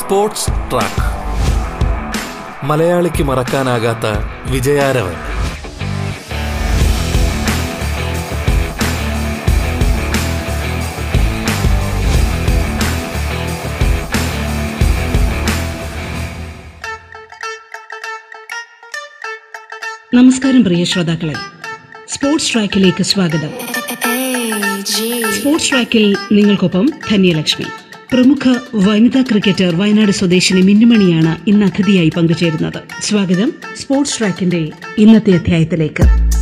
Sports track. മലയാളിക്ക് മറക്കാനാകാത്ത വിജയാരവൻ. നമസ്കാരം പ്രിയ ശ്രോതാക്കളെ. സ്പോർട്സ് ട്രാക്കിലേക്ക് സ്വാഗതം. സ്പോർട്സ് ട്രാക്കിൽ നിങ്ങൾക്കൊപ്പം ധന്യലക്ഷ്മി. പ്രമുഖ വനിതാ ക്രിക്കറ്റർ വയനാട് സ്വദേശിനി മിന്നുമണിയാണ് ഇന്ന് അതിഥിയായി പങ്കുചേരുന്നത്. സ്വാഗതം സ്പോർട്സ് ട്രാക്കിന്റെ ഇന്നത്തെ അധ്യായത്തിലേക്ക്.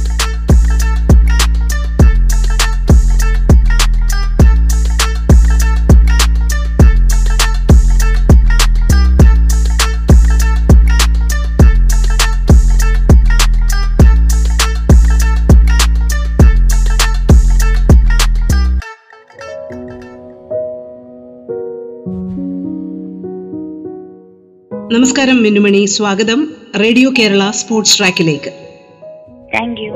നമസ്കാരം മിന്നുമണി. സ്വാഗതം റേഡിയോ കേരള സ്പോർട്സ് ട്രാക്കിലേക്ക്. താങ്ക് യു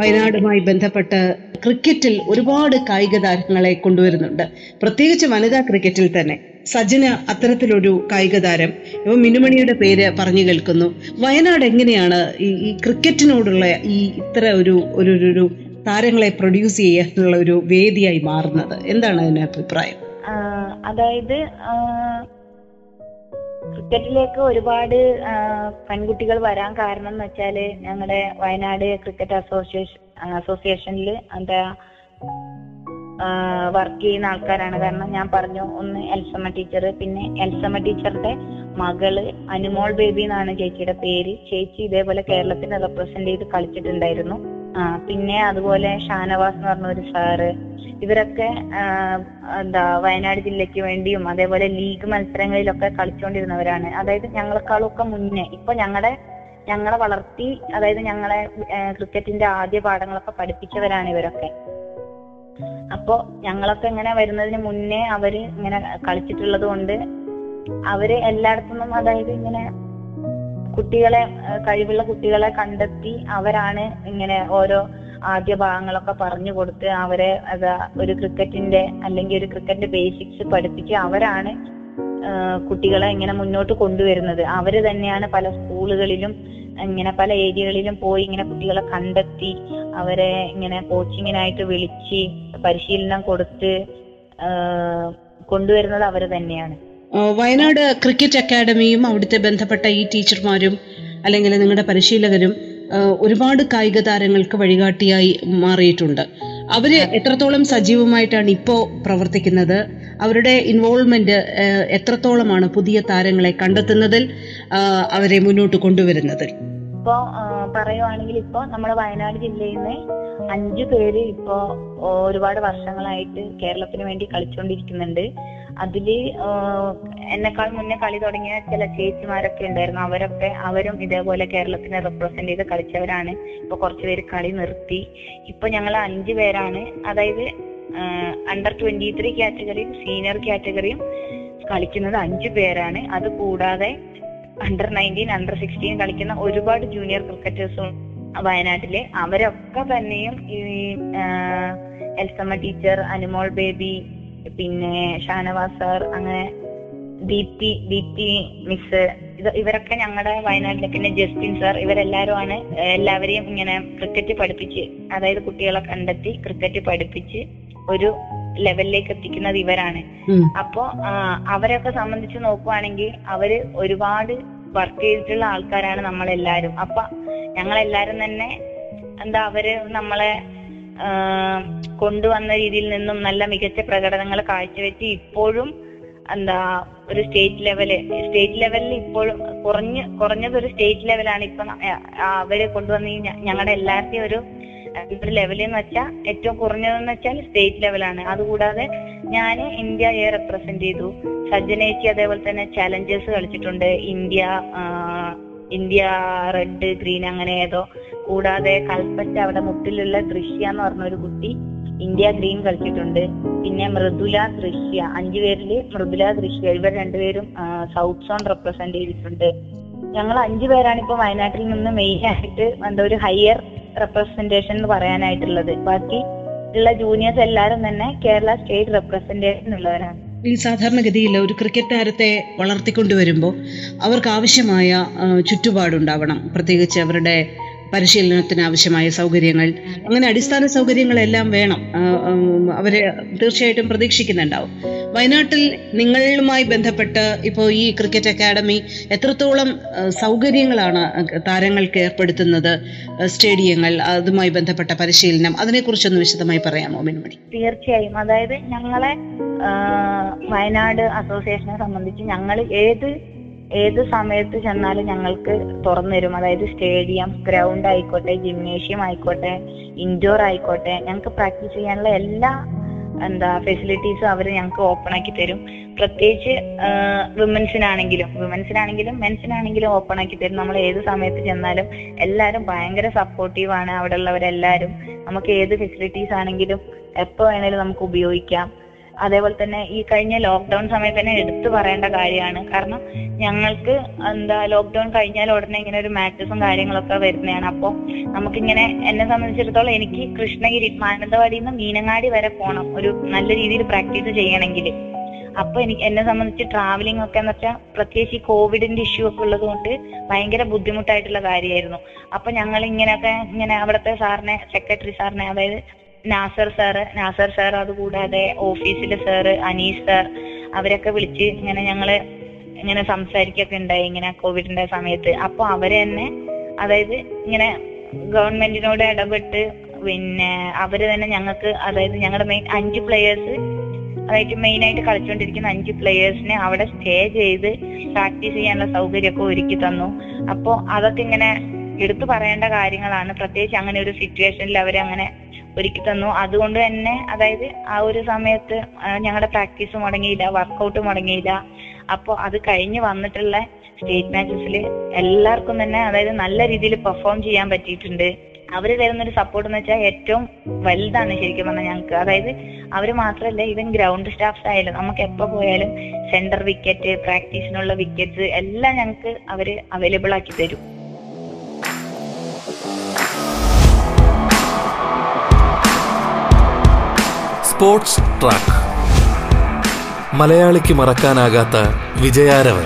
വയനാടുമായി ബന്ധപ്പെട്ട് ക്രിക്കറ്റിൽ ഒരുപാട് കായിക താരങ്ങളെ കൊണ്ടുവരുന്നുണ്ട്. പ്രത്യേകിച്ച് വനിതാ ക്രിക്കറ്റിൽ തന്നെ. സജന അത്തരത്തിലൊരു കായിക താരം. ഇപ്പൊ മിനുമണിയുടെ പേര് പറഞ്ഞു കേൾക്കുന്നു. വയനാട് എങ്ങനെയാണ് ഈ ക്രിക്കറ്റിനോടുള്ള ഈ ഇത്ര ഒരു- ഒരു താരങ്ങളെ പ്രൊഡ്യൂസ് ചെയ്യാനുള്ള ഒരു വേദിയായി മാറുന്നത്. എന്താണ് അതിന് അഭിപ്രായം? അതായത് ക്രിക്കറ്റിലേക്ക് ഒരുപാട് പെൺകുട്ടികൾ വരാൻ കാരണം എന്ന് വെച്ചാൽ ഞങ്ങളുടെ വയനാട് ക്രിക്കറ്റ് അസോസിയേഷൻ അസോസിയേഷനിൽ എന്താ വർക്ക് ചെയ്യുന്ന ആൾക്കാരാണ്. കാരണം ഞാൻ പറഞ്ഞു ഒന്ന് എൽസമ്മ ടീച്ചർ പിന്നെ എൽസമ്മ ടീച്ചറുടെ മകൾ അനുമോൾ ബേബി എന്നാണ് ചേച്ചിയുടെ പേര്. ചേച്ചി ഇതേപോലെ കേരളത്തിനെ റെപ്രസെന്റ് ചെയ്ത് കളിച്ചിട്ടുണ്ടായിരുന്നു. ആ പിന്നെ അതുപോലെ ഷാനവാസ് എന്ന് പറഞ്ഞ ഒരു സാറ് ഇവരൊക്കെ എന്താ വയനാട് ജില്ലയ്ക്ക് വേണ്ടിയും അതേപോലെ ലീഗ് മത്സരങ്ങളിലൊക്കെ കളിച്ചുകൊണ്ടിരുന്നവരാണ് അതായത് ഞങ്ങളെക്കാളും ഒക്കെ മുന്നേ. ഇപ്പൊ ഞങ്ങളുടെ ഞങ്ങളെ വളർത്തി അതായത് ഞങ്ങളെ ക്രിക്കറ്റിന്റെ ആദ്യ പാഠങ്ങളൊക്കെ പഠിപ്പിച്ചവരാണ് ഇവരൊക്കെ. അപ്പോ ഞങ്ങളൊക്കെ ഇങ്ങനെ വരുന്നതിന് മുന്നേ അവർ ഇങ്ങനെ കളിച്ചിട്ടുള്ളത് കൊണ്ട് അവർ എല്ലായിടത്തുനിന്നും അതായത് ഇങ്ങനെ കുട്ടികളെ കഴിവുള്ള കുട്ടികളെ കണ്ടെത്തി അവരാണ് ഇങ്ങനെ ഓരോ ആദ്യ ഭാഗങ്ങളൊക്കെ പറഞ്ഞു കൊടുത്ത് അവരെ അതാ ഒരു ക്രിക്കറ്റിന്റെ അല്ലെങ്കിൽ ഒരു ക്രിക്കറ്റിന്റെ ബേസിക്സ് പഠിപ്പിച്ച് അവരാണ് കുട്ടികളെ ഇങ്ങനെ മുന്നോട്ട് കൊണ്ടുവരുന്നത്. അവർ തന്നെയാണ് പല സ്കൂളുകളിലും ഇങ്ങനെ പല ഏരിയകളിലും പോയി ഇങ്ങനെ കുട്ടികളെ കണ്ടെത്തി അവരെ ഇങ്ങനെ കോച്ചിങ്ങിനായിട്ട് വിളിച്ച് പരിശീലനം കൊടുത്ത് കൊണ്ടുവരുന്നത് അവർ തന്നെയാണ്. വയനാട് ക്രിക്കറ്റ് അക്കാഡമിയും അവിടുത്തെ ബന്ധപ്പെട്ട ഈ ടീച്ചർമാരും അല്ലെങ്കിൽ നിങ്ങളുടെ പരിശീലകരും ഒരുപാട് കായിക താരങ്ങൾക്ക് വഴികാട്ടിയായി മാറിയിട്ടുണ്ട്. അവർ എത്രത്തോളം സജീവമായിട്ടാണ് ഇപ്പോ പ്രവർത്തിക്കുന്നത്? അവരുടെ ഇൻവോൾവ്മെന്റ് എത്രത്തോളമാണ് പുതിയ താരങ്ങളെ കണ്ടെത്തുന്നതിൽ അവരെ മുന്നോട്ട് കൊണ്ടുവരുന്നതിൽ? ഇപ്പോ പറയുവാണെങ്കിൽ ഇപ്പോ നമ്മുടെ വയനാട് ജില്ലയിൽ നിന്ന് അഞ്ചു പേര് ഇപ്പോ ഒരുപാട് വർഷങ്ങളായിട്ട് കേരളത്തിന് വേണ്ടി കളിച്ചുകൊണ്ടിരിക്കുന്നുണ്ട്. അതിൽ എന്നെക്കാൾ മുന്നേ കളി തുടങ്ങിയ ചില ചേച്ചിമാരൊക്കെ ഉണ്ടായിരുന്നു. അവരൊക്കെ അവരും ഇതേപോലെ കേരളത്തിനെ റെപ്രസെന്റ് ചെയ്ത് കളിച്ചവരാണ്. ഇപ്പൊ കുറച്ചുപേര് കളി നിർത്തി. ഇപ്പൊ ഞങ്ങൾ അഞ്ചു പേരാണ്. അതായത് അണ്ടർ ട്വന്റി ത്രീ കാറ്റഗറിയും സീനിയർ കാറ്റഗറിയും കളിക്കുന്നത് അഞ്ചു പേരാണ്. അത് കൂടാതെ അണ്ടർ നയന്റീൻ അണ്ടർ സിക്സ്റ്റീൻ കളിക്കുന്ന ഒരുപാട് ജൂനിയർ ക്രിക്കറ്റേഴ്സും വയനാട്ടിലെ. അവരൊക്കെ തന്നെയും ഈ എൽസമ്മ ടീച്ചർ അനുമോൾ ബേബി പിന്നെ ഷാനവാസ് സാർ അങ്ങനെ ദീപ്തി ദീപ്തി മിസ് ഇത് ഇവരൊക്കെ ഞങ്ങളുടെ വയനാട്ടിലെ പിന്നെ ജസ്റ്റിൻ സാർ ഇവരെല്ലാരും ആണ് എല്ലാവരെയും ഇങ്ങനെ ക്രിക്കറ്റ് പഠിപ്പിച്ച് അതായത് കുട്ടികളെ കണ്ടെത്തി ക്രിക്കറ്റ് പഠിപ്പിച്ച് ഒരു ലെവലിലേക്ക് എത്തിക്കുന്നത് ഇവരാണ്. അപ്പോ അവരൊക്കെ സംബന്ധിച്ച് നോക്കുവാണെങ്കിൽ അവർ ഒരുപാട് വർക്ക് ചെയ്തിട്ടുള്ള ആൾക്കാരാണ് നമ്മളെല്ലാരും. അപ്പൊ ഞങ്ങളെല്ലാരും തന്നെ എന്താ അവർ നമ്മളെ കൊണ്ടുവന്ന രീതിയിൽ നിന്നും നല്ല മികച്ച പ്രകടനങ്ങൾ കാഴ്ചവെച്ച് ഇപ്പോഴും എന്താ ഒരു സ്റ്റേറ്റ് ലെവൽ സ്റ്റേറ്റ് ലെവലിൽ ഇപ്പോഴും കുറഞ്ഞ് കുറഞ്ഞത് ഒരു സ്റ്റേറ്റ് ലെവലാണ് ഇപ്പൊ അവർ കൊണ്ടുവന്ന ഈ ഞങ്ങളുടെ എല്ലാവരുടെയും ഒരു ഒരു ലെവലിൽ എന്ന് വെച്ചാൽ ഏറ്റവും കുറഞ്ഞതെന്ന് വെച്ചാൽ സ്റ്റേറ്റ് ലെവലാണ്. അതുകൂടാതെ ഞാൻ ഇന്ത്യ എ റെപ്രസെന്റ് ചെയ്തു. സജ്ജനേച്ചി അതേപോലെ തന്നെ ചലഞ്ചേഴ്സ് കളിച്ചിട്ടുണ്ട്. ഇന്ത്യ ഇന്ത്യ റെഡ് ഗ്രീൻ അങ്ങനെ ഏതോ കൂടാതെ കൽപ്പറ്റ അവിടെ മുട്ടിലുള്ള ദൃശ്യ എന്ന് പറഞ്ഞ ഒരു കുട്ടി ഇന്ത്യ ഗ്രീൻ കളിച്ചിട്ടുണ്ട്. പിന്നെ മൃദുല ദൃശ്യ അഞ്ചു പേരിൽ മൃദുല ദൃശ്യ ഇവർ രണ്ടുപേരും സൗത്ത് സോൺ റെപ്രസെന്റ് ചെയ്തിട്ടുണ്ട്. ഞങ്ങൾ അഞ്ചു പേരാണ് ഇപ്പൊ വയനാട്ടിൽ നിന്ന് മെയിൻ ആയിട്ട് എന്താ ഒരു ഹയർ റെപ്രസെന്റേഷൻ എന്ന് പറയാനായിട്ടുള്ളത്. ബാക്കി ഉള്ള ജൂനിയേഴ്സ് എല്ലാരും തന്നെ കേരള സ്റ്റേറ്റ് റെപ്രസെന്റേഷൻ ഉള്ളവരാണ് ഈ സാധാരണഗതിയിൽ ഒരു ക്രിക്കറ്റ് താരത്തെ വളർത്തിക്കൊണ്ടുവരുമ്പോൾ അവർക്ക് ആവശ്യമായ ചുറ്റുപാടുണ്ടാവണം. പ്രത്യേകിച്ച് അവരുടെ പരിശീലനത്തിന് ആവശ്യമായ സൗകര്യങ്ങൾ. അങ്ങനെ അടിസ്ഥാന സൗകര്യങ്ങളെല്ലാം വേണം. അവരെ തീർച്ചയായിട്ടും പ്രതീക്ഷിക്കുന്നുണ്ടാവും. വയനാട്ടിൽ നിങ്ങളുമായി ബന്ധപ്പെട്ട് ഇപ്പോൾ ഈ ക്രിക്കറ്റ് അക്കാഡമി എത്രത്തോളം സൗകര്യങ്ങളാണ് താരങ്ങൾക്ക് ഏർപ്പെടുത്തുന്നത് സ്റ്റേഡിയങ്ങൾ അതുമായി ബന്ധപ്പെട്ട പരിശീലനം അതിനെക്കുറിച്ചൊന്ന് വിശദമായി പറയാമോ മിനുമണി? തീർച്ചയായും. അതായത് ഞങ്ങളെ വയനാട് അസോസിയേഷനെ സംബന്ധിച്ച് ഞങ്ങൾ ഏത് ഏത് സമയത്ത് ചെന്നാലും ഞങ്ങൾക്ക് തുറന്നു തരും അതായത് സ്റ്റേഡിയം ഗ്രൗണ്ട് ആയിക്കോട്ടെ ജിംനേഷ്യം ആയിക്കോട്ടെ ഇൻഡോർ ആയിക്കോട്ടെ ഞങ്ങൾക്ക് പ്രാക്ടീസ് ചെയ്യാനുള്ള എല്ലാ എന്താ ഫെസിലിറ്റീസും അവർ ഞങ്ങൾക്ക് ഓപ്പൺ ആക്കി തരും. പ്രത്യേകിച്ച് വിമൻസിനാണെങ്കിലും വിമൻസിനാണെങ്കിലും മെൻസിനാണെങ്കിലും ഓപ്പൺ ആക്കി തരും. നമ്മൾ ഏത് സമയത്ത് ചെന്നാലും എല്ലാവരും ഭയങ്കര സപ്പോർട്ടീവ് ആണ് അവിടെ ഉള്ളവരെല്ലാവരും നമുക്ക് ഏത് ഫെസിലിറ്റീസ് ആണെങ്കിലും എപ്പോ വേണേലും നമുക്ക് ഉപയോഗിക്കാം. അതേപോലെ തന്നെ ഈ കഴിഞ്ഞ ലോക്ക്ഡൌൺ സമയത്ത് തന്നെ എടുത്തു പറയേണ്ട കാര്യമാണ്. കാരണം ഞങ്ങൾക്ക് എന്താ ലോക്ക്ഡൌൺ കഴിഞ്ഞാൽ ഉടനെ ഇങ്ങനെ ഒരു മാച്ചസും കാര്യങ്ങളൊക്കെ വരുന്നതാണ്. അപ്പോൾ നമുക്കിങ്ങനെ എന്നെ സംബന്ധിച്ചിടത്തോളം എനിക്ക് കൃഷ്ണഗിരി മാനന്തവാടിയിൽ നിന്ന് മീനങ്ങാടി വരെ പോകണം ഒരു നല്ല രീതിയിൽ പ്രാക്ടീസ് ചെയ്യണമെങ്കിൽ. അപ്പൊ എനിക്ക് എന്നെ സംബന്ധിച്ച് ട്രാവലിംഗ് ഒക്കെ എന്ന് വെച്ചാൽ പ്രത്യേകിച്ച് ഈ കോവിഡിന്റെ ഇഷ്യൂ ഒക്കെ ഉള്ളത് കൊണ്ട് ഭയങ്കര ബുദ്ധിമുട്ടായിട്ടുള്ള കാര്യമായിരുന്നു. അപ്പൊ ഞങ്ങൾ ഇങ്ങനെയൊക്കെ ഇങ്ങനെ അവിടുത്തെ സാറിനെ സെക്രട്ടറി സാറിനെ അതായത് നാസർ സാറ് നാസർ സാർ അതുകൂടാതെ ഓഫീസിലെ സാറ് അനീഷ് സാർ അവരൊക്കെ വിളിച്ച് ഇങ്ങനെ ഞങ്ങൾ ഇങ്ങനെ സംസാരിക്കൊക്കെ ഉണ്ടായി ഇങ്ങനെ കോവിഡിന്റെ സമയത്ത്. അപ്പൊ അവർ തന്നെ അതായത് ഇങ്ങനെ ഗവൺമെന്റിനോട് ഇടപെട്ട് പിന്നെ അവർ തന്നെ ഞങ്ങൾക്ക് അതായത് ഞങ്ങളുടെ മെയിൻ അഞ്ച് പ്ലെയേഴ്സ് അതായത് മെയിൻ ആയിട്ട് കളിച്ചുകൊണ്ടിരിക്കുന്ന അഞ്ച് പ്ലെയേഴ്സിനെ അവിടെ സ്റ്റേ ചെയ്ത് പ്രാക്ടീസ് ചെയ്യാനുള്ള സൗകര്യമൊക്കെ ഒരുക്കി തന്നു. അപ്പോ അതൊക്കെ ഇങ്ങനെ എടുത്തു പറയേണ്ട കാര്യങ്ങളാണ്. പ്രത്യേകിച്ച് അങ്ങനെ ഒരു സിറ്റുവേഷനിൽ അവരങ്ങനെ ഒരുക്കി തന്നു. അതുകൊണ്ട് തന്നെ അതായത് ആ ഒരു സമയത്ത് ഞങ്ങളുടെ പ്രാക്ടീസ് മുടങ്ങിയില്ല വർക്കൗട്ട് മുടങ്ങിയില്ല. അപ്പോൾ അത് കഴിഞ്ഞ് വന്നിട്ടുള്ള സ്റ്റേറ്റ് മാച്ചസിൽ എല്ലാവർക്കും തന്നെ അതായത് നല്ല രീതിയിൽ പെർഫോം ചെയ്യാൻ പറ്റിയിട്ടുണ്ട്. അവർ തരുന്ന ഒരു സപ്പോർട്ട് എന്ന് വെച്ചാൽ ഏറ്റവും വലുതാണ് ശരിക്കും പറഞ്ഞാൽ ഞങ്ങൾക്ക്. അതായത് അവർ മാത്രമല്ല ഇവൻ ഗ്രൗണ്ട് സ്റ്റാഫ്സ് ആയാലും നമുക്ക് എപ്പോ പോയാലും സെന്റർ വിക്കറ്റ് പ്രാക്ടീസിനുള്ള വിക്കറ്റ്സ് എല്ലാം ഞങ്ങൾക്ക് അവർ അവൈലബിൾ ആക്കി തരും. Sports track. മലയാളിക്ക് മറക്കാനാകാത്ത വിജയാരവൻ.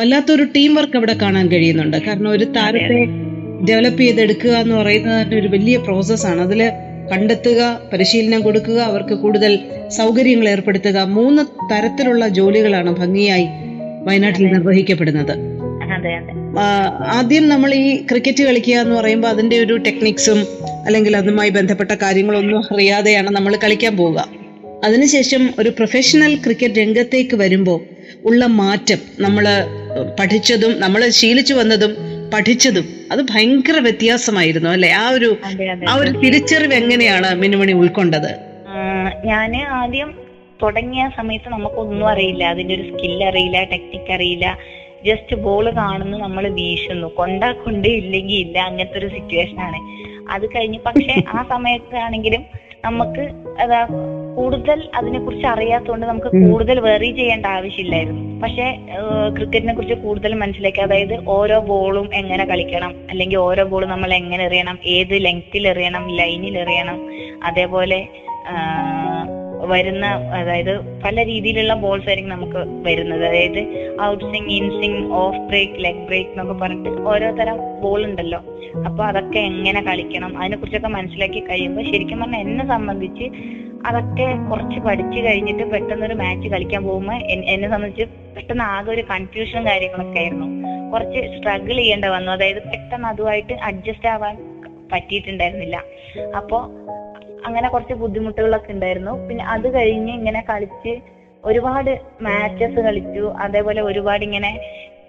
വല്ലാത്തൊരു ടീം വർക്ക് അവിടെ കാണാൻ കഴിയുന്നുണ്ട്. കാരണം ഒരു താരത്തെ ഡെവലപ്പ് ചെയ്തെടുക്കുക എന്ന് പറയുന്നത് തന്നെ ഒരു വലിയ പ്രോസസ്സാണ് അതിൽ കണ്ടെത്തുക പരിശീലനം കൊടുക്കുക അവർക്ക് കൂടുതൽ സൗകര്യങ്ങൾ ഏർപ്പെടുത്തുക. മൂന്ന് തരത്തിലുള്ള ജോലികളാണ് ഭംഗിയായി വയനാട്ടിൽ നിർവഹിക്കപ്പെടുന്നത്. ആദ്യം നമ്മൾ ഈ ക്രിക്കറ്റ് കളിക്കുക എന്ന് പറയുമ്പോൾ അതിന്റെ ഒരു ടെക്നിക്സും അല്ലെങ്കിൽ അതുമായി ബന്ധപ്പെട്ട കാര്യങ്ങളൊന്നും അറിയാതെയാണ് നമ്മൾ കളിക്കാൻ പോവുക. അതിനുശേഷം ഒരു പ്രൊഫഷണൽ ക്രിക്കറ്റ് രംഗത്തേക്ക് വരുമ്പോൾ ഉള്ള മാറ്റം നമ്മൾ പഠിച്ചതും നമ്മൾ ശീലിച്ചു വന്നതും പഠിച്ചതും അത് ഭയങ്കര വ്യത്യാസമായിരുന്നു അല്ലെ? ആ ഒരു ആ ഒരു തിരിച്ചറിവ് എങ്ങനെയാണ് മിനുമണി ഉൾക്കൊണ്ടത്? ഞാൻ ആദ്യം തുടങ്ങിയ സമയത്ത് നമുക്കൊന്നും അറിയില്ല. അതിന്റെ ഒരു സ്കിൽ അറിയില്ല ടെക്നിക്ക് അറിയില്ല. ജസ്റ്റ് ബോൾ കാണുന്നു നമ്മൾ വീശുന്നു. കൊണ്ടാ കൊണ്ടേ ഇല്ലെങ്കിൽ ഇല്ല. അങ്ങനത്തെ ഒരു സിറ്റുവേഷൻ ആണ്. അത് കഴിഞ്ഞ് പക്ഷെ ആ സമയത്താണെങ്കിലും നമുക്ക് അതാ കൂടുതൽ അതിനെ കുറിച്ച് അറിയാത്തതുകൊണ്ട് നമുക്ക് കൂടുതൽ വെറി ചെയ്യേണ്ട ആവശ്യമില്ലായിരുന്നു. പക്ഷെ ക്രിക്കറ്റിനെ കുറിച്ച് കൂടുതൽ മനസ്സിലാക്കി അതായത് ഓരോ ബോളും എങ്ങനെ കളിക്കണം അല്ലെങ്കിൽ ഓരോ ബോൾ നമ്മൾ എങ്ങനെ എറിയണം ഏത് ലെങ്ത്തിൽ എറിയണം ലൈനിൽ എറിയണം അതേപോലെ വരുന്ന അതായത് പല രീതിയിലുള്ള ബോൾസ് ആയിരിക്കും നമുക്ക് വരുന്നത്. അതായത് out swing in swing off break leg break എന്നൊക്കെ പറഞ്ഞിട്ട് ഓരോ തരം ബോൾ ഉണ്ടല്ലോ. അപ്പൊ അതൊക്കെ എങ്ങനെ കളിക്കണം അതിനെ കുറിച്ചൊക്കെ മനസ്സിലാക്കി കഴിയുമ്പോൾ ശരിക്കും പറഞ്ഞാൽ എന്നെ സംബന്ധിച്ച് അതൊക്കെ കുറച്ച് പഠിച്ചു കഴിഞ്ഞിട്ട് പെട്ടെന്ന് ഒരു മാച്ച് കളിക്കാൻ പോകുമ്പോൾ എന്നെ സംബന്ധിച്ച് പെട്ടെന്ന് ആകെ ഒരു കൺഫ്യൂഷനും കാര്യങ്ങളൊക്കെ ആയിരുന്നു. കുറച്ച് സ്ട്രഗിൾ ചെയ്യേണ്ട വന്നു. അതായത് പെട്ടെന്ന് അതുമായിട്ട് അഡ്ജസ്റ്റ് ആവാൻ പറ്റിയിട്ടുണ്ടായിരുന്നില്ല. അപ്പോ അങ്ങനെ കുറച്ച് ബുദ്ധിമുട്ടുകളൊക്കെ ഉണ്ടായിരുന്നു. പിന്നെ അത് കഴിഞ്ഞ് ഇങ്ങനെ കളിച്ച് ഒരുപാട് മാച്ചസ് കളിച്ചു. അതേപോലെ ഒരുപാട് ഇങ്ങനെ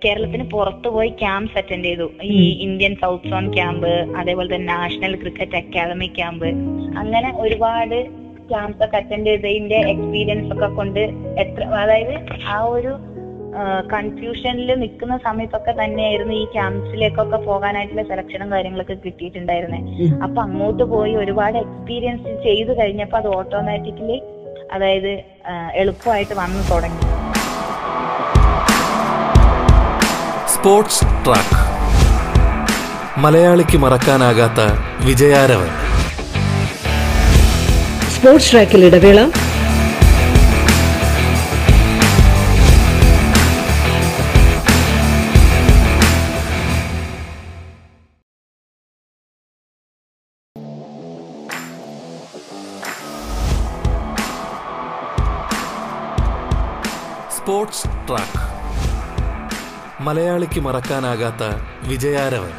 കേരളത്തിന് പുറത്തു പോയി ക്യാമ്പ്സ് അറ്റൻഡ് ചെയ്തു. ഈ ഇന്ത്യൻ സൗത്ത് സോൺ ക്യാമ്പ് അതേപോലെ തന്നെ നാഷണൽ ക്രിക്കറ്റ് അക്കാദമി ക്യാമ്പ് അങ്ങനെ ഒരുപാട് ക്യാമ്പ്സ് ഒക്കെ അറ്റൻഡ് ചെയ്തതിന്റെ എക്സ്പീരിയൻസ് ഒക്കെ കൊണ്ട് എത്ര അതായത് ആ ഒരു കൺഫ്യൂഷനിൽ നിൽക്കുന്ന സമയത്തൊക്കെ തന്നെയായിരുന്നു ഈ ക്യാമ്പ്സിലേക്കൊക്കെ പോകാനായിട്ടുള്ള സെലക്ഷനും കാര്യങ്ങളൊക്കെ കിട്ടിയിട്ടുണ്ടായിരുന്നെ. അപ്പൊ അങ്ങോട്ട് പോയി ഒരുപാട് എക്സ്പീരിയൻസ് ചെയ്തു കഴിഞ്ഞപ്പോ അത് ഓട്ടോമാറ്റിക്കലി അതായത് എളുപ്പമായിട്ട് വന്നു തുടങ്ങി. Sports track. മലയാളിക്ക് മറക്കാനാകാത്ത വിജയാരവൻ. സ്പോർട്സ് ട്രാക്കിൽ ഇടവേള. Sports track. മലയാളിക്ക് മറക്കാനാകാത്ത വിജയാരവൻ.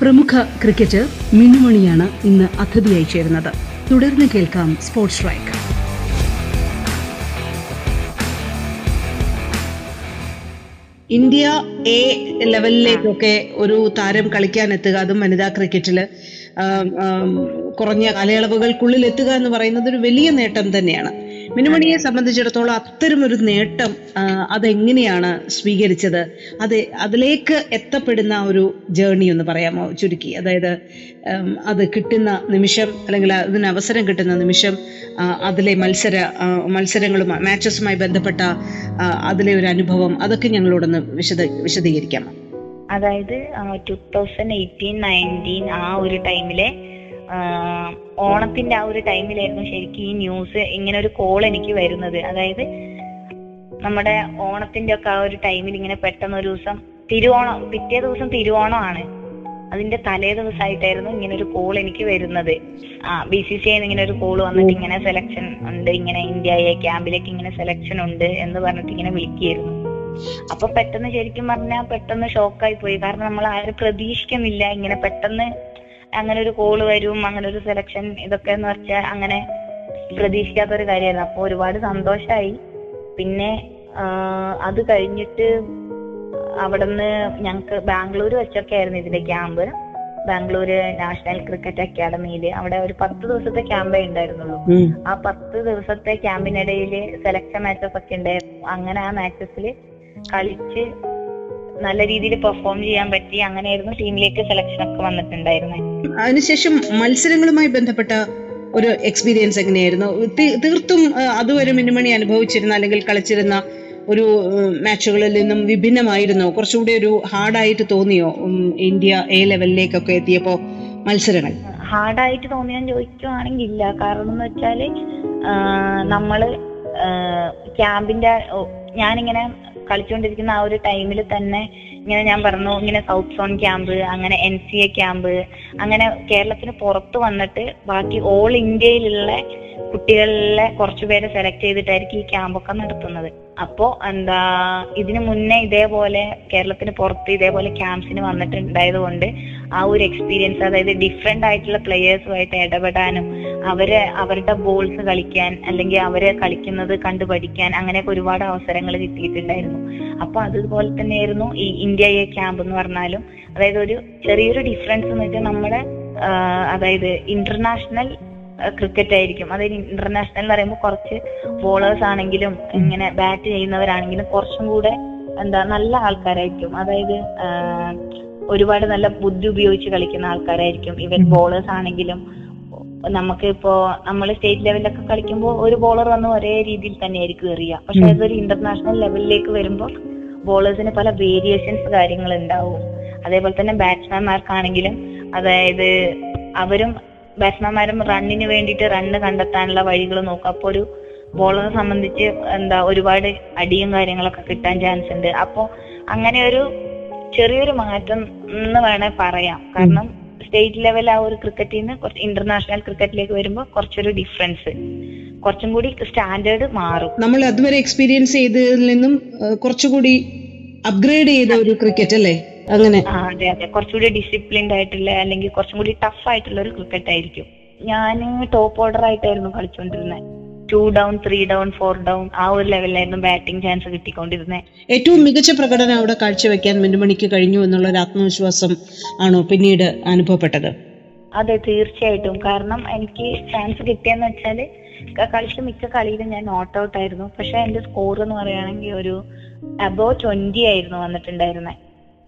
പ്രമുഖ ക്രിക്കറ്റർ മിന്നുമണിയാണ് ഇന്ന് അതിഥിയായി ചേരുന്നത്. തുടർന്ന് കേൾക്കാം സ്പോർട്സ് സ്ട്രൈക്ക് ഇന്ത്യ എ ലെവലിലേക്കൊക്കെ ഒരു താരം കളിക്കാൻ എത്തുക അതും വനിതാ ക്രിക്കറ്റിൽ കുറഞ്ഞ കാലയളവുകൾക്കുള്ളിൽ എത്തുക എന്ന് പറയുന്നത് ഒരു വലിയ നേട്ടം തന്നെയാണ്. മിനുമണിയെ സംബന്ധിച്ചിടത്തോളം ഒരു നേട്ടം അതെങ്ങനെയാണ് സ്വീകരിച്ചത്? അത് അതിലേക്ക് എത്തപ്പെടുന്ന ഒരു ജേർണി ഒന്ന് പറയാമോ? ചുരുക്കി. അതായത് അത് കിട്ടുന്ന നിമിഷം അല്ലെങ്കിൽ അതിന് അവസരം കിട്ടുന്ന നിമിഷം അതിലെ മത്സര മത്സരങ്ങളും മാച്ചസുമായി ബന്ധപ്പെട്ട അതിലെ ഒരു അനുഭവം അതൊക്കെ ഞങ്ങളോടൊന്ന് വിശദ വിശദീകരിക്കാമോ? അതായത് ടു തൗസൻഡ് എയ്റ്റീൻ നയന്റീൻ ആ ഒരു ടൈമിലെ ഓണത്തിന്റെ ആ ഒരു ടൈമിലായിരുന്നു ശരിക്കും ഈ ന്യൂസ് ഇങ്ങനെ ഒരു കോൾ എനിക്ക് വരുന്നത്. അതായത് നമ്മുടെ ഓണത്തിന്റെ ഒക്കെ ആ ഒരു ടൈമിൽ ഇങ്ങനെ പെട്ടെന്ന് ഒരു ദിവസം തിരുവോണം പിറ്റേ ദിവസം തിരുവോണമാണ്. അതിന്റെ തലേ ദിവസമായിട്ടായിരുന്നു ഇങ്ങനെ ഒരു കോൾ എനിക്ക് വരുന്നത്. ആ ബി സി സി ഇങ്ങനെ ഒരു കോൾ വന്നിട്ട് ഇങ്ങനെ സെലക്ഷൻ ഉണ്ട്. ഇങ്ങനെ ഇന്ത്യയെ ക്യാമ്പിലേക്ക് ഇങ്ങനെ സെലക്ഷൻ ഉണ്ട് എന്ന് പറഞ്ഞിട്ട് ഇങ്ങനെ വിളിക്കുകയായിരുന്നു. അപ്പൊ പെട്ടെന്ന് ശരിക്കും പറഞ്ഞാൽ പെട്ടെന്ന് ഷോക്കായി പോയി. കാരണം നമ്മൾ ആരും പ്രതീക്ഷിക്കുന്നില്ല ഇങ്ങനെ പെട്ടെന്ന് അങ്ങനെ ഒരു കോൾ വരും അങ്ങനെ ഒരു സെലക്ഷൻ ഇതൊക്കെ എന്ന് വെച്ചാൽ അങ്ങനെ പ്രതീക്ഷിക്കാത്ത ഒരു കാര്യമായിരുന്നു. അപ്പൊ ഒരുപാട് സന്തോഷായി. പിന്നെ അത് കഴിഞ്ഞിട്ട് അവിടുന്ന് ഞങ്ങക്ക് ബാംഗ്ലൂർ വെച്ചൊക്കെ ആയിരുന്നു ഇതിന്റെ ക്യാമ്പ് ബാംഗ്ലൂര് നാഷണൽ ക്രിക്കറ്റ് അക്കാദമിയിൽ അവിടെ ഒരു പത്ത് ദിവസത്തെ ക്യാമ്പേ ഉണ്ടായിരുന്നുള്ളൂ. ആ പത്ത് ദിവസത്തെ ക്യാമ്പിനിടയിൽ സെലക്ഷൻ മാച്ചസ് ഒക്കെ ഉണ്ടായിരുന്നു. അങ്ങനെ ആ മാച്ചസിൽ കളിച്ച് നല്ല രീതിയിൽ പെർഫോം ചെയ്യാൻ പറ്റി. അങ്ങനെയായിരുന്നു ടീമിലേക്ക് സെലക്ഷൻ ഒക്കെ വന്നിട്ടുണ്ടായിരുന്നത് അതിനുശേഷം മത്സരങ്ങളുമായി ബന്ധപ്പെട്ട ഒരു എക്സ്പീരിയൻസ് എങ്ങനെയായിരുന്നു? തീർത്തും അതുവരെ മിന്നുമണി അനുഭവിച്ചിരുന്ന അല്ലെങ്കിൽ കളിച്ചിരുന്ന ഒരു മാച്ചുകളിൽ നിന്നും വിഭിന്നമായിരുന്നോ? കുറച്ചുകൂടി ഒരു ഹാർഡായിട്ട് തോന്നിയോ? ഇന്ത്യ എ ലെവലിലേക്കൊക്കെ എത്തിയപ്പോ മത്സരങ്ങൾ? ഹാർഡായിട്ട് തോന്നിയെന്ന് ചോദിക്കുവാണെങ്കിൽ ഇല്ല കാരണം എന്ന് വെച്ചാൽ നമ്മൾ ക്യാമ്പിന്റെ ഞാനിങ്ങനെ കളിച്ചുകൊണ്ടിരിക്കുന്ന ആ ഒരു ടൈമിൽ തന്നെ ഇങ്ങനെ ഞാൻ പറഞ്ഞു ഇങ്ങനെ സൗത്ത് സോൺ ക്യാമ്പ് അങ്ങനെ എൻ സി എ ക്യാമ്പ് അങ്ങനെ കേരളത്തിന് പുറത്ത് വന്നിട്ട് ബാക്കി ഓൾ ഇന്ത്യയിലുള്ള കുട്ടികളിലെ കുറച്ചുപേരെ സെലക്ട് ചെയ്തിട്ടായിരിക്കും ഈ ക്യാമ്പൊക്കെ നടത്തുന്നത്. അപ്പോ എന്താ ഇതിനു മുന്നേ ഇതേപോലെ കേരളത്തിന് പുറത്ത് ഇതേപോലെ ക്യാമ്പ്സിന് വന്നിട്ടുണ്ടായത് കൊണ്ട് ആ ഒരു എക്സ്പീരിയൻസ് അതായത് ഡിഫറെന്റ് ആയിട്ടുള്ള പ്ലെയേഴ്സുമായിട്ട് ഇടപെടാനും അവരെ അവരുടെ ബോൾസ് കളിക്കാൻ അല്ലെങ്കിൽ അവരെ കളിക്കുന്നത് കണ്ടു പഠിക്കാൻ അങ്ങനെയൊക്കെ ഒരുപാട് അവസരങ്ങൾ കിട്ടിയിട്ടുണ്ടായിരുന്നു. അപ്പൊ അതുപോലെ തന്നെയായിരുന്നു ഈ ഇന്ത്യ എ ക്യാമ്പ് എന്ന് പറഞ്ഞാലും അതായത് ഒരു ചെറിയൊരു ഡിഫറൻസ് എന്ന് വെച്ചാൽ നമ്മുടെ അതായത് ഇന്റർനാഷണൽ ക്രിക്കറ്റ് ആയിരിക്കും. അതായത് ഇന്റർനാഷണൽ എന്ന് പറയുമ്പോൾ കുറച്ച് ബോളേഴ്സ് ആണെങ്കിലും ഇങ്ങനെ ബാറ്റ് ചെയ്യുന്നവരാണെങ്കിലും കുറച്ചും കൂടെ എന്താ നല്ല ആൾക്കാരായിരിക്കും. അതായത് ഒരുപാട് നല്ല ബുദ്ധി ഉപയോഗിച്ച് കളിക്കുന്ന ആൾക്കാരായിരിക്കും. ഇവൻ ബോളേഴ്സ് ആണെങ്കിലും. നമുക്ക് ഇപ്പോ നമ്മൾ സ്റ്റേറ്റ് ലെവലിലൊക്കെ കളിക്കുമ്പോൾ ഒരു ബോളർ വന്ന് ഒരേ രീതിയിൽ തന്നെയായിരിക്കും എറിയുക. പക്ഷെ. അതൊരു ഇന്റർനാഷണൽ ലെവലിലേക്ക് വരുമ്പോൾ ബോളേഴ്സിന് പല വേരിയേഷൻസ് കാര്യങ്ങൾ ഉണ്ടാവും. അതേപോലെ തന്നെ ബാറ്റ്സ്മാൻമാർക്കാണെങ്കിലും അതായത് അവരും ബാറ്റ്സ്മാൻമാരും റണ്ണിന് വേണ്ടിയിട്ട് റണ്ണ് കണ്ടെത്താനുള്ള വഴികൾ നോക്കും അപ്പോൾ ഒരു ബോളറെ സംബന്ധിച്ച് എന്താ ഒരുപാട് അടിയും കാര്യങ്ങളൊക്കെ കിട്ടാൻ ചാൻസ് ഉണ്ട്. അപ്പോ അങ്ങനെ ഒരു ചെറിയൊരു മാറ്റം എന്ന് വേണേ പറയാം. കാരണം സ്റ്റേറ്റ് ലെവൽ ആ ഒരു ക്രിക്കറ്റിൽ നിന്ന് കുറച്ച് ഇന്റർനാഷണൽ ക്രിക്കറ്റിലേക്ക് വരുമ്പോൾ കുറച്ചൊരു ഡിഫറൻസ് കുറച്ചും കൂടി സ്റ്റാൻഡേർഡ് മാറും. നമ്മൾ അതുവരെ എക്സ്പീരിയൻസ് ചെയ്തതിൽ നിന്നും കുറച്ചുകൂടി അപ്ഗ്രേഡ് ചെയ്ത ഒരു ക്രിക്കറ്റ് അല്ലേ? അങ്ങനെ. അതെ അതെ. കുറച്ചുകൂടി ഡിസിപ്ലിൻഡ് ആയിട്ടുള്ള അല്ലെങ്കിൽ കുറച്ചും കൂടി ടഫ് ആയിട്ടുള്ള ഒരു ക്രിക്കറ്റ് ആയിരിക്കും. ഞാൻ ടോപ്പ് ഓർഡർ ആയിട്ടായിരുന്നു കളിച്ചുകൊണ്ടിരുന്നത് two down three down four down ആ ഒരു ലെവലിലായിരുന്നു ബാറ്റിംഗ് ചാൻസ് കിട്ടിക്കൊണ്ടിരുന്നത് ഏറ്റവും മികച്ച പ്രകടനം അവിടെ കാഴ്ചവെക്കാൻ മിന്നുമണിക്ക് കഴിഞ്ഞു എന്നുള്ള ഒരു ആത്മവിശ്വാസം ആണോ പിന്നീട് അനുഭവപ്പെട്ടത്? അതെ തീർച്ചയായിട്ടും. കാരണം എനിക്ക് ചാൻസ് കിട്ടിയെന്ന് വെച്ചാൽ ക- കളിച്ച മിക്ക കളിയിലും ഞാൻ നോട്ട് ഔട്ട് ആയിരുന്നു. പക്ഷെ എന്റെ സ്കോർ എന്ന് പറയുകയാണെങ്കിൽ ഒരു അബോ ട്വന്റി ആയിരുന്നു വന്നിട്ടുണ്ടായിരുന്നത്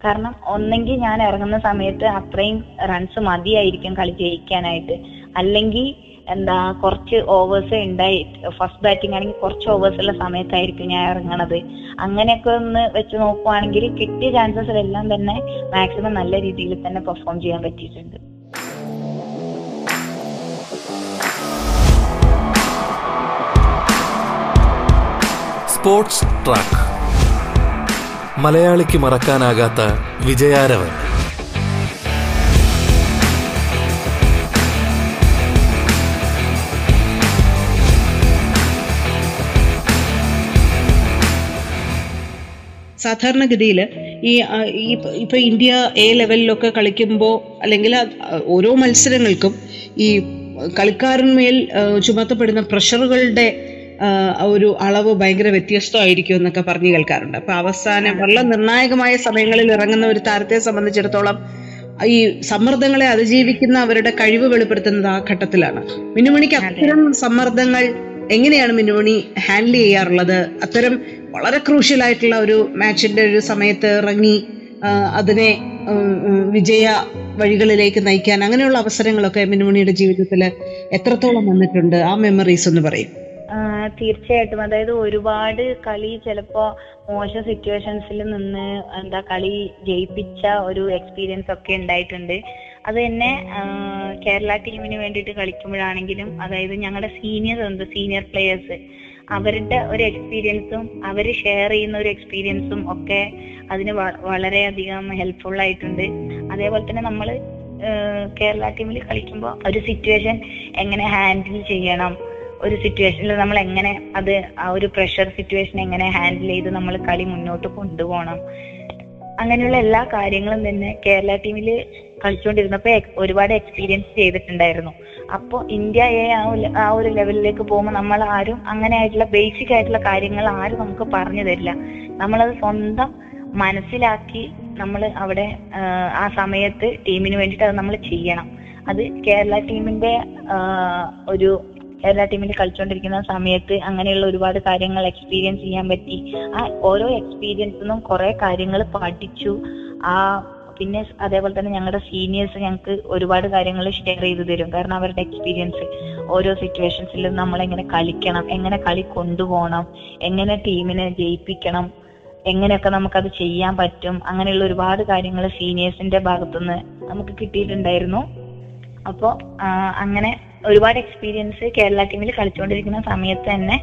കാരണം ഒന്നെങ്കിൽ ഞാൻ ഇറങ്ങുന്ന സമയത്ത് അത്രയും റൺസ് മതിയായിരിക്കും കളി ജയിക്കാനായിട്ട്. അല്ലെങ്കിൽ എന്താ കുറച്ച് ഓവേഴ്സ് ഉണ്ടായി ഫസ്റ്റ് ബാറ്റിംഗ് ആണെങ്കിൽ കുറച്ച് ഓവേഴ്സ് ഉള്ള സമയത്തായിരിക്കും ഞാൻ ഇറങ്ങണത്. അങ്ങനെയൊക്കെ ഒന്ന് വെച്ച് നോക്കുവാണെങ്കിൽ കിട്ടിയ ചാൻസസിലെല്ലാം തന്നെ മാക്സിമം നല്ല രീതിയിൽ തന്നെ പെർഫോം ചെയ്യാൻ പറ്റിയിട്ടുണ്ട്. സ്പോർട്സ് ട്രാക്ക് മലയാളിക്ക് മറക്കാനാകാത്ത വിജയാരവൻ. സാധാരണഗതിയിൽ ഈ ആ, ഇപ്പ- ഇപ്പൊ ഇന്ത്യ എ ലെവലിലൊക്കെ കളിക്കുമ്പോൾ അല്ലെങ്കിൽ ഓരോ മത്സരങ്ങൾക്കും ഈ കളിക്കാരന്മേൽ ചുമത്തപ്പെടുന്ന പ്രഷറുകളുടെ ഒരു അളവ് ഭയങ്കര വ്യത്യസ്തമായിരിക്കും എന്നൊക്കെ പറഞ്ഞു കേൾക്കാറുണ്ട്. അപ്പൊ അവസാനം വളരെ നിർണായകമായ സമയങ്ങളിൽ ഇറങ്ങുന്ന ഒരു താരത്തെ സംബന്ധിച്ചിടത്തോളം ഈ സമ്മർദ്ദങ്ങളെ അതിജീവിക്കുന്ന അവരുടെ കഴിവ് വെളിപ്പെടുത്തുന്നത് ആ ഘട്ടത്തിലാണ്. മിനുമണിക്ക് അത്തരം സമ്മർദ്ദങ്ങൾ എങ്ങനെയാണ് മിനുമണി ഹാൻഡിൽ ചെയ്യാറുള്ളത്? അത്തരം വളരെ ക്രൂഷ്യൽ ആയിട്ടുള്ള ഒരു മാച്ചിന്റെ ഒരു സമയത്ത് ഇറങ്ങി അതിനെ വിജയ വഴികളിലേക്ക് നയിക്കാൻ അങ്ങനെയുള്ള അവസരങ്ങളൊക്കെ മിനുമണിയുടെ ജീവിതത്തിൽ എത്രത്തോളം വന്നിട്ടുണ്ട്? ആ മെമ്മറീസ് എന്ന് പറയും. തീർച്ചയായിട്ടും. അതായത് ഒരുപാട് കളി ചിലപ്പോ മോശം സിറ്റുവേഷൻസിൽ നിന്ന് എന്താ കളി ജയിപ്പിച്ച ഒരു എക്സ്പീരിയൻസ് ഒക്കെ ഉണ്ടായിട്ടുണ്ട്. അത് തന്നെ കേരള ടീമിന് വേണ്ടിയിട്ട് കളിക്കുമ്പോഴാണെങ്കിലും അതായത് ഞങ്ങളുടെ സീനിയർ ഉണ്ട് സീനിയർ പ്ലേയേഴ്സ് അവരുടെ ഒരു എക്സ്പീരിയൻസും അവർ ഷെയർ ചെയ്യുന്ന ഒരു എക്സ്പീരിയൻസും ഒക്കെ അതിന് വളരെയധികം ഹെൽപ്ഫുൾ ആയിട്ടുണ്ട്. അതേപോലെ തന്നെ നമ്മൾ കേരള ടീമിൽ കളിക്കുമ്പോൾ ഒരു സിറ്റുവേഷൻ എങ്ങനെ ഹാൻഡിൽ ചെയ്യണം? ഒരു സിറ്റുവേഷനിൽ നമ്മൾ എങ്ങനെ അത് ആ ഒരു പ്രഷർ സിറ്റുവേഷൻ എങ്ങനെ ഹാൻഡിൽ ചെയ്ത് നമ്മൾ കളി മുന്നോട്ട് കൊണ്ടുപോകണം? അങ്ങനെയുള്ള എല്ലാ കാര്യങ്ങളും തന്നെ കേരള ടീമിൽ കളിച്ചുകൊണ്ടിരുന്നപ്പോ എക്- ഒരുപാട് എക്സ്പീരിയൻസ് ചെയ്തിട്ടുണ്ടായിരുന്നു. അപ്പൊ ഇന്ത്യ എ ആ ഒരു- ലെവലിലേക്ക് പോകുമ്പോൾ നമ്മൾ ആരും അങ്ങനെ ആയിട്ടുള്ള ബേസിക് ആയിട്ടുള്ള കാര്യങ്ങൾ ആരും നമുക്ക് പറഞ്ഞു തരില്ല. നമ്മളത് സ്വന്തം മനസ്സിലാക്കി നമ്മൾ അവിടെ ആ, സമയത്ത് ടീമിന് വേണ്ടിയിട്ട് അത് നമ്മൾ ചെയ്യണം. അത് കേരള ടീമിന്റെ ഒരു കേരള ടീമിൽ കളിച്ചുകൊണ്ടിരിക്കുന്ന സമയത്ത് അങ്ങനെയുള്ള ഒരുപാട് കാര്യങ്ങൾ എക്സ്പീരിയൻസ് ചെയ്യാൻ പറ്റി. ആ ഓരോ എക്സ്പീരിയൻസിൽ നിന്നും കുറെ കാര്യങ്ങൾ പഠിച്ചു. ആ പിന്നെ അതേപോലെ തന്നെ ഞങ്ങളുടെ സീനിയേഴ്സ് ഞങ്ങൾക്ക് ഒരുപാട് കാര്യങ്ങൾ ഷെയർ ചെയ്തു തരും. കാരണം അവരുടെ എക്സ്പീരിയൻസ് ഓരോ സിറ്റുവേഷൻസിലും നമ്മൾ എങ്ങനെ കളിക്കണം എങ്ങനെ കളി കൊണ്ടുപോകണം എങ്ങനെ ടീമിനെ ജയിപ്പിക്കണം എങ്ങനെയൊക്കെ നമുക്കത് ചെയ്യാൻ പറ്റും അങ്ങനെയുള്ള ഒരുപാട് കാര്യങ്ങൾ സീനിയേഴ്സിന്റെ ഭാഗത്തുനിന്ന് നമുക്ക് കിട്ടിയിട്ടുണ്ടായിരുന്നു. അപ്പോ ആ, അങ്ങനെ ഒരുപാട് എക്സ്പീരിയൻസ് കേരള ടീമിൽ കളിച്ചുകൊണ്ടിരിക്കുന്ന സമയത്ത് തന്നെ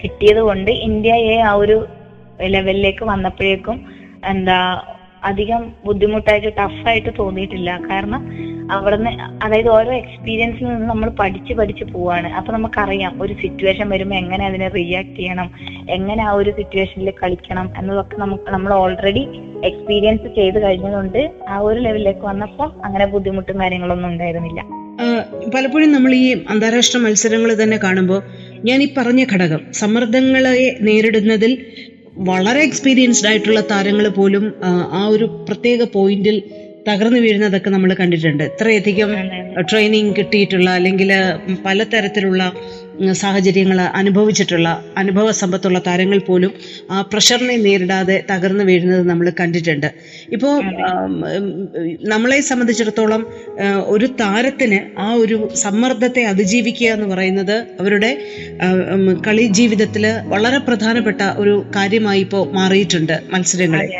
കിട്ടിയത് കൊണ്ട് ഇന്ത്യയെ ആ ഒരു ലെവലിലേക്ക് വന്നപ്പോഴേക്കും എന്താ അധികം ബുദ്ധിമുട്ടായിട്ട് ടഫായിട്ട് തോന്നിയിട്ടില്ല. കാരണം അവിടുന്ന് അതായത് ഓരോ എക്സ്പീരിയൻസിൽ നിന്ന് നമ്മൾ പഠിച്ച് പഠിച്ച് പോവാണ്. അപ്പൊ നമുക്കറിയാം ഒരു സിറ്റുവേഷൻ വരുമ്പോൾ എങ്ങനെ അതിനെ റിയാക്ട് ചെയ്യണം എങ്ങനെ ആ ഒരു സിറ്റുവേഷനിൽ കളിക്കണം എന്നതൊക്കെ നമുക്ക് നമ്മൾ ഓൾറെഡി എക്സ്പീരിയൻസ് ചെയ്ത് കഴിഞ്ഞതുകൊണ്ട് ആ ഒരു ലെവലിലേക്ക് വന്നപ്പോൾ അങ്ങനെ ബുദ്ധിമുട്ടും കാര്യങ്ങളൊന്നും ഉണ്ടായിരുന്നില്ല. പലപ്പോഴും നമ്മൾ ഈ അന്താരാഷ്ട്ര മത്സരങ്ങൾ തന്നെ കാണുമ്പോൾ ഞാൻ ഈ പറഞ്ഞ ഘടകം സമ്മർദ്ദങ്ങളെ നേരിടുന്നതിൽ വളരെ എക്സ്പീരിയൻസ്ഡ് ആയിട്ടുള്ള താരങ്ങൾ പോലും ആ ഒരു പ്രത്യേക പോയിന്റിൽ തകർന്നു വീഴുന്നതൊക്കെ നമ്മൾ കണ്ടിട്ടുണ്ട്. ഇത്രയധികം ട്രെയിനിങ് കിട്ടിയിട്ടുള്ള അല്ലെങ്കിൽ പലതരത്തിലുള്ള സാഹചര്യങ്ങൾ അനുഭവിച്ചിട്ടുള്ള അനുഭവ സമ്പത്തുള്ള താരങ്ങൾ പോലും ആ പ്രഷറിനെ നേരിടാതെ തകർന്നു വീഴുന്നത് നമ്മൾ കണ്ടിട്ടുണ്ട്. ഇപ്പോൾ നമ്മളെ സംബന്ധിച്ചിടത്തോളം ഒരു താരത്തിന് ആ ഒരു സമ്മർദ്ദത്തെ അതിജീവിക്കുക എന്ന് പറയുന്നത് അവരുടെ കളി ജീവിതത്തിൽ വളരെ പ്രധാനപ്പെട്ട ഒരു കാര്യമായി ഇപ്പോൾ മാറിയിട്ടുണ്ട് മത്സരങ്ങളിൽ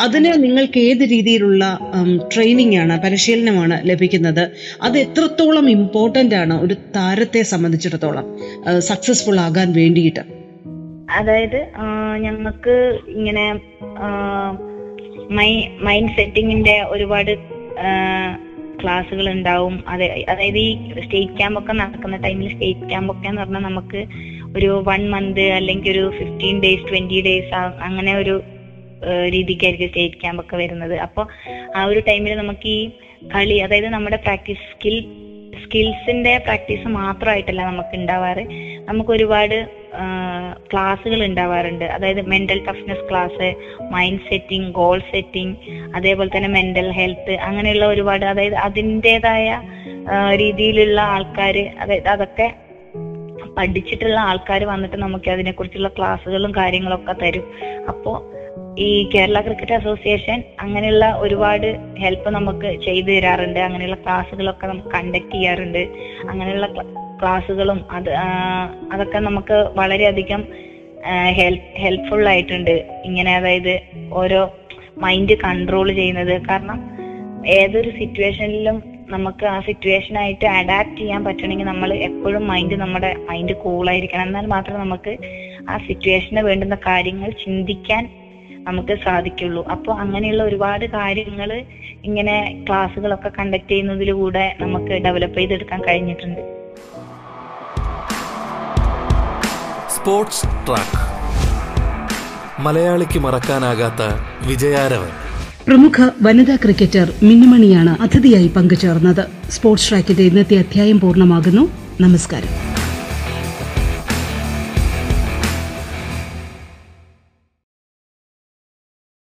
അതിന് നിങ്ങൾക്ക് ഏത് രീതിയിലുള്ള ട്രെയിനിങ് ആണ് പരിശീലനമാണ് ലഭിക്കുന്നത്? അത് എത്രത്തോളം ഇമ്പോർട്ടന്റ് ആണ് ഒരു താരത്തെ സംബന്ധിച്ചിടത്തോളം? സക്സസ്ഫുൾ ആകാൻ വേണ്ടിയിട്ട്? അതായത് ഞങ്ങൾക്ക് ഇങ്ങനെ മൈൻഡ് സെറ്റിങ്ങിന്റെ ഒരുപാട് ക്ലാസ്സുകൾ ഉണ്ടാവും അതെ അതായത് ഈ സ്റ്റേറ്റ് ക്യാമ്പ് ഒക്കെ നടക്കുന്ന ടൈമിൽ സ്റ്റേറ്റ് ക്യാമ്പ് ഒക്കെ എന്ന് പറഞ്ഞാൽ നമുക്ക് ഒരു വൺ മന്ത് അല്ലെങ്കിൽ ഒരു ഫിഫ്റ്റീൻ ഡേയ്സ് ട്വന്റി ഡേയ്സ് അങ്ങനെ ഒരു രീതിക്കായിരിക്കും സ്റ്റേറ്റ് ക്യാമ്പ് ഒക്കെ വരുന്നത്. അപ്പോൾ ആ ഒരു ടൈമിൽ നമുക്ക് ഈ കളി അതായത് നമ്മുടെ പ്രാക്ടീസ് സ്കിൽ സ്കിൽസിന്റെ പ്രാക്ടീസ് മാത്രമായിട്ടല്ല നമുക്ക് ഉണ്ടാവാറ് നമുക്ക് ഒരുപാട് ക്ലാസ്സുകൾ ഉണ്ടാവാറുണ്ട് അതായത് mental toughness class mind setting goal setting അതേപോലെ തന്നെ മെന്റൽ ഹെൽത്ത് അങ്ങനെയുള്ള ഒരുപാട് അതായത് അതിന്റെതായ രീതിയിലുള്ള ആൾക്കാർ അതായത് അതൊക്കെ പഠിച്ചിട്ടുള്ള ആൾക്കാർ വന്നിട്ട് നമുക്ക് അതിനെക്കുറിച്ചുള്ള ക്ലാസ്സുകളും കാര്യങ്ങളൊക്കെ തരും. അപ്പോ ഈ കേരള ക്രിക്കറ്റ് അസോസിയേഷൻ അങ്ങനെയുള്ള ഒരുപാട് ഹെൽപ്പ് നമുക്ക് ചെയ്തു തരാറുണ്ട്. അങ്ങനെയുള്ള ക്ലാസ്സുകളൊക്കെ നമുക്ക് കണ്ടക്ട് ചെയ്യാറുണ്ട്. അങ്ങനെയുള്ള ക്ലാസ്സുകളും അത് അതൊക്കെ നമുക്ക് വളരെയധികം ഹെൽപ്ഫുൾ ആയിട്ടുണ്ട്. ഇങ്ങനെ അതായത് ഓരോ മൈൻഡ് കൺട്രോൾ ചെയ്യുന്നത്. കാരണം ഏതൊരു സിറ്റുവേഷനിലും നമുക്ക് ആ സിറ്റുവേഷനായിട്ട് അഡാപ്റ്റ് ചെയ്യാൻ പറ്റണമെങ്കിൽ നമ്മൾ എപ്പോഴും മൈൻഡ് നമ്മുടെ മൈൻഡ് കൂളായിരിക്കണം എന്നാൽ മാത്രമേ നമുക്ക് ആ സിറ്റുവേഷന് വേണ്ടുന്ന കാര്യങ്ങൾ ചിന്തിക്കാൻ നമുക്ക് സാധിക്കുള്ളൂ. അപ്പോൾ അങ്ങനെയുള്ള ഒരുപാട് കാര്യങ്ങൾ ഇങ്ങനെ ക്ലാസ്സുകളൊക്കെ കണ്ടക്ട് ചെയ്യുന്നതിലൂടെ നമുക്ക് ഡെവലപ്പ് ചെയ്തെടുക്കാൻ കഴിഞ്ഞിട്ടുണ്ട്. സ്പോർട്സ് ട്രാക്ക് മലയാളിക്ക് മറക്കാനാകാത്ത വിജയാരവൻ. പ്രമുഖ വനിതാ ക്രിക്കറ്റർ മിന്നുമണിയാണ് അതിഥിയായി പങ്കുചേർന്നത്. സ്പോർട്സ് ട്രാക്കിന്റെ ഇന്നത്തെ അധ്യായം പൂർണമാകുന്നു. നമസ്കാരം.